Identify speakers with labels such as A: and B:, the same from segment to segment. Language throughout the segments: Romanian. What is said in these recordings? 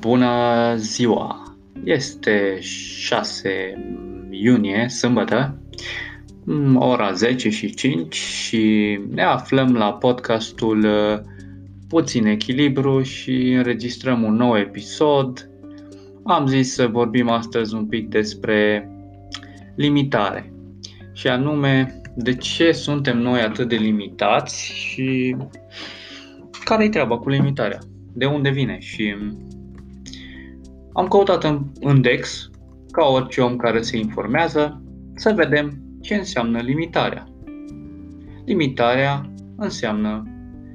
A: Bună ziua! Este 6 iunie, sâmbătă, ora 10 și 5 și ne aflăm la podcastul uh, Puțin Echilibru și înregistrăm un nou episod. Am zis să vorbim astăzi un pic despre limitare și anume de ce suntem noi atât de limitați și care e treaba cu limitarea, de unde vine și am căutat în, în Dex, ca orice om care se informează, să vedem ce înseamnă limitarea. Limitarea înseamnă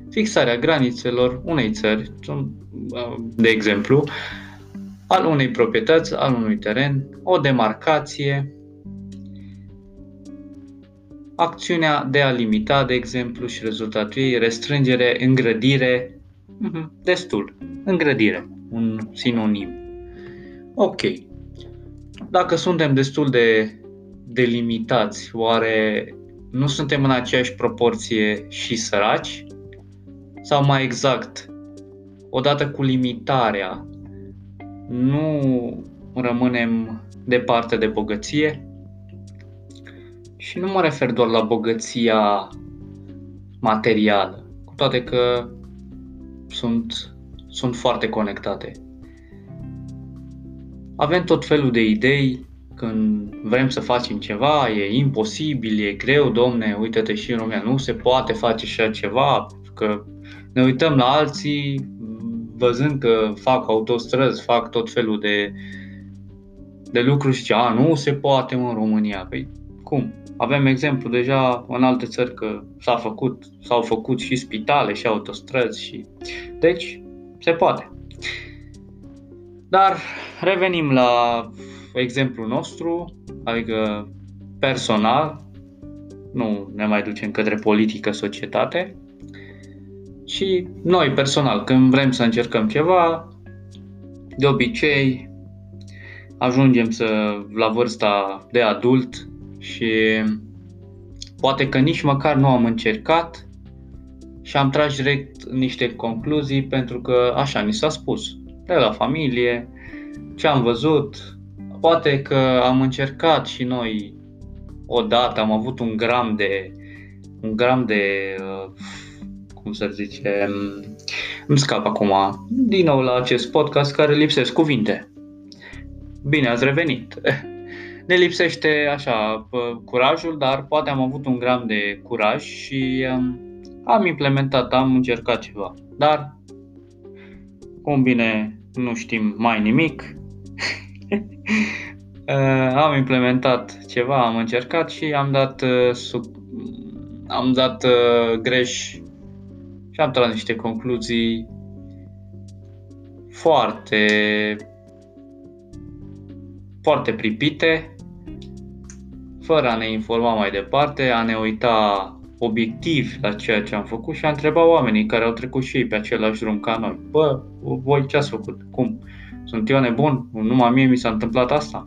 A: fixarea granițelor unei țări, de exemplu, al unei proprietăți, al unui teren, o demarcație, acțiunea de a limita, de exemplu, și rezultatul ei, restrângere, îngrădire, mhm, destul, îngrădire, un sinonim. Ok. Dacă suntem destul de delimitați, oare nu suntem în aceeași proporție și săraci? Sau mai exact, odată cu limitarea, nu rămânem departe de bogăție? Și nu mă refer doar la bogăția materială, cu toate că sunt, sunt foarte conectate. Avem tot felul de idei când vrem să facem ceva, e imposibil, e greu, domne, uite-te și în România, nu se poate face așa ceva, că ne uităm la alții văzând că fac autostrăzi, fac tot felul de, de lucruri și zice, a, nu se poate în România. Păi cum? Avem exemplu deja în alte țări că s-a făcut, s-au făcut și spitale și autostrăzi și... Deci, se poate. Dar revenim la exemplul nostru, adică personal, nu ne mai ducem către politică, societate, și noi personal, când vrem să încercăm ceva, de obicei ajungem să la vârsta de adult și poate că nici măcar nu am încercat și am tras direct niște concluzii pentru că așa ni s-a spus de la familie, ce am văzut, poate că am încercat și noi odată, am avut un gram de un gram de uh, cum să zice, îmi scap acum din nou la acest podcast care lipsesc cuvinte. Bine ați revenit! Ne lipsește așa curajul, dar poate am avut un gram de curaj și um, am implementat, am încercat ceva. Dar, cum bine nu știm mai nimic, uh, am implementat ceva, am încercat și am dat, uh, sub, am dat uh, greș și am tras niște concluzii foarte foarte pripite, fără a ne informa mai departe, a ne uita obiectiv la ceea ce am făcut și a întreba oamenii care au trecut și ei pe același drum ca noi. Bă, voi ce ați făcut? Cum? Sunt eu nebun? Numai mie mi s-a întâmplat asta?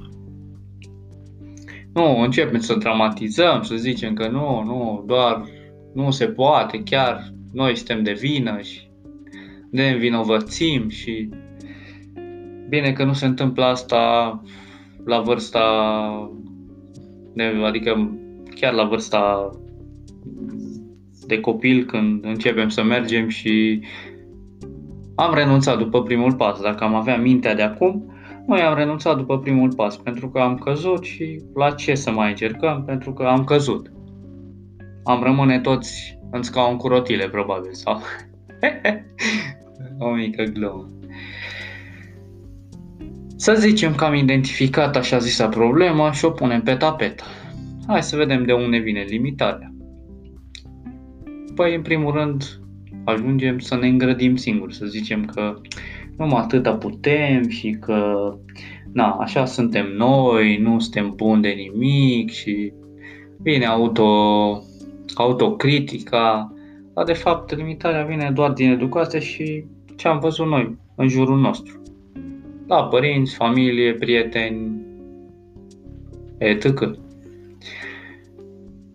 A: Nu, începem să dramatizăm, să zicem că nu, nu, doar nu se poate, chiar noi suntem de vină și ne învinovățim și bine că nu se întâmplă asta la vârsta, adică chiar la vârsta de copil când începem să mergem și am renunțat după primul pas. Dacă am avea mintea de acum, noi am renunțat după primul pas pentru că am căzut și la ce să mai încercăm pentru că am căzut. Am rămâne toți în scaun cu rotile, probabil, sau... o mică glumă. Să zicem că am identificat așa zisa problemă și o punem pe tapet. Hai să vedem de unde vine limitarea. Păi, în primul rând, ajungem să ne îngrădim singuri, să zicem că numai atâta putem și că na, așa suntem noi, nu suntem buni de nimic și vine auto autocritica, dar de fapt limitarea vine doar din educație și ce am văzut noi în jurul nostru. La părinți, familie, prieteni, etc.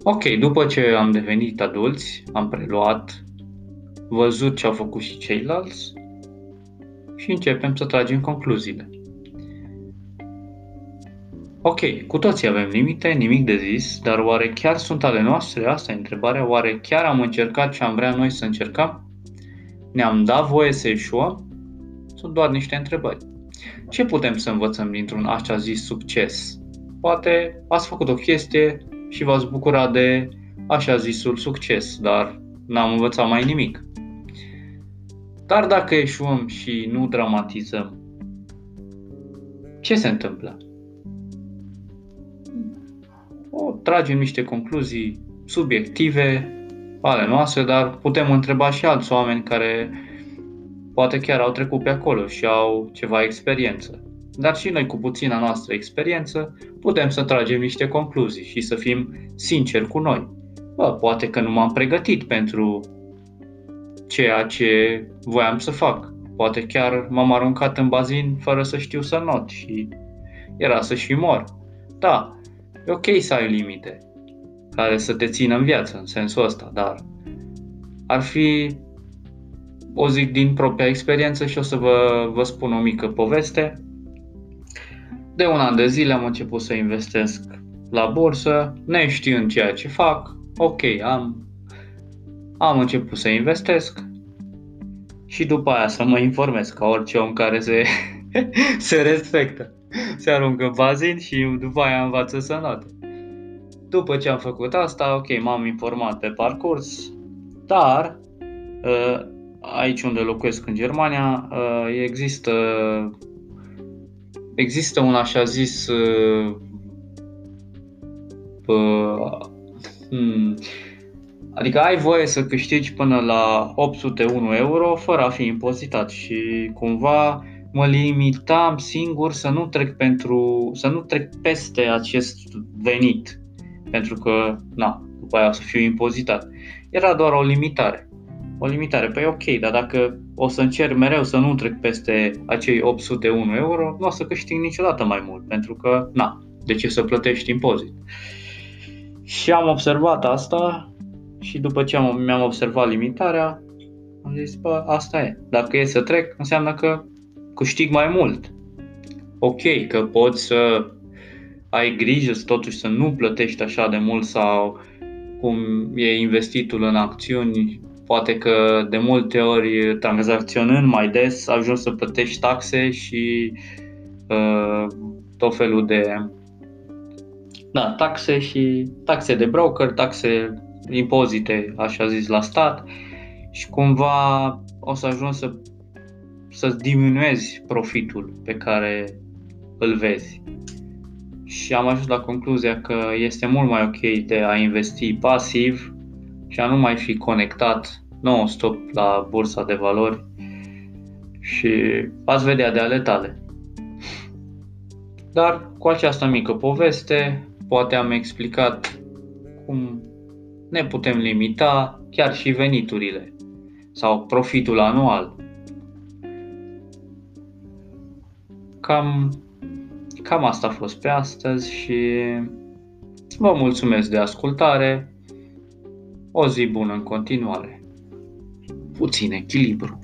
A: Ok, după ce am devenit adulți, am preluat, văzut ce au făcut și ceilalți și începem să tragem concluziile. Ok, cu toții avem limite, nimic de zis, dar oare chiar sunt ale noastre? Asta e întrebarea. Oare chiar am încercat ce am vrea noi să încercăm? Ne-am dat voie să eșuăm? Sunt doar niște întrebări. Ce putem să învățăm dintr-un așa zis succes? Poate ați făcut o chestie și v-ați bucurat de așa zisul succes, dar n-am învățat mai nimic. Dar dacă eșuăm și nu dramatizăm, ce se întâmplă? O, tragem niște concluzii subiective ale noastre, dar putem întreba și alți oameni care poate chiar au trecut pe acolo și au ceva experiență. Dar și noi cu puțina noastră experiență putem să tragem niște concluzii și să fim sinceri cu noi. Bă, poate că nu m-am pregătit pentru ceea ce voiam să fac. Poate chiar m-am aruncat în bazin fără să știu să not și era să și mor. Da, e ok să ai limite care să te țină în viață, în sensul ăsta, dar ar fi, o zic din propria experiență și o să vă, vă spun o mică poveste. De un an de zile am început să investesc la bursă, neștiind ceea ce fac, ok, am, am început să investesc și după aia să mă informez ca orice om care se, se respectă. Se aruncă în bazin și după aia învață să note. După ce am făcut asta, ok, m-am informat pe parcurs, dar uh, aici unde locuiesc în Germania uh, există există un așa zis uh, hmm, Adică ai voie să câștigi până la 801 euro fără a fi impozitat și cumva mă limitam singur să nu trec pentru să nu trec peste acest venit pentru că na, după aia o să fiu impozitat. Era doar o limitare. O limitare. Păi ok, dar dacă o să încerc mereu să nu trec peste acei 801 euro, nu o să câștig niciodată mai mult, pentru că, na, de ce să plătești impozit? Și am observat asta și după ce am, mi-am observat limitarea, am zis, bă, asta e. Dacă e să trec, înseamnă că câștig mai mult. Ok, că poți să ai grijă totuși să nu plătești așa de mult sau cum e investitul în acțiuni, poate că de multe ori tranzacționând mai des ajungi să plătești taxe și uh, tot felul de da, taxe și taxe de broker, taxe, impozite, așa zis, la stat. Și cumva o să ajungi să, să diminuezi profitul pe care îl vezi. Și am ajuns la concluzia că este mult mai ok de a investi pasiv și a nu mai fi conectat non-stop la bursa de valori și ați vedea de ale tale. Dar cu această mică poveste poate am explicat cum ne putem limita chiar și veniturile sau profitul anual. Cam Cam asta a fost pe astăzi și vă mulțumesc de ascultare. O zi bună în continuare. Puțin echilibru.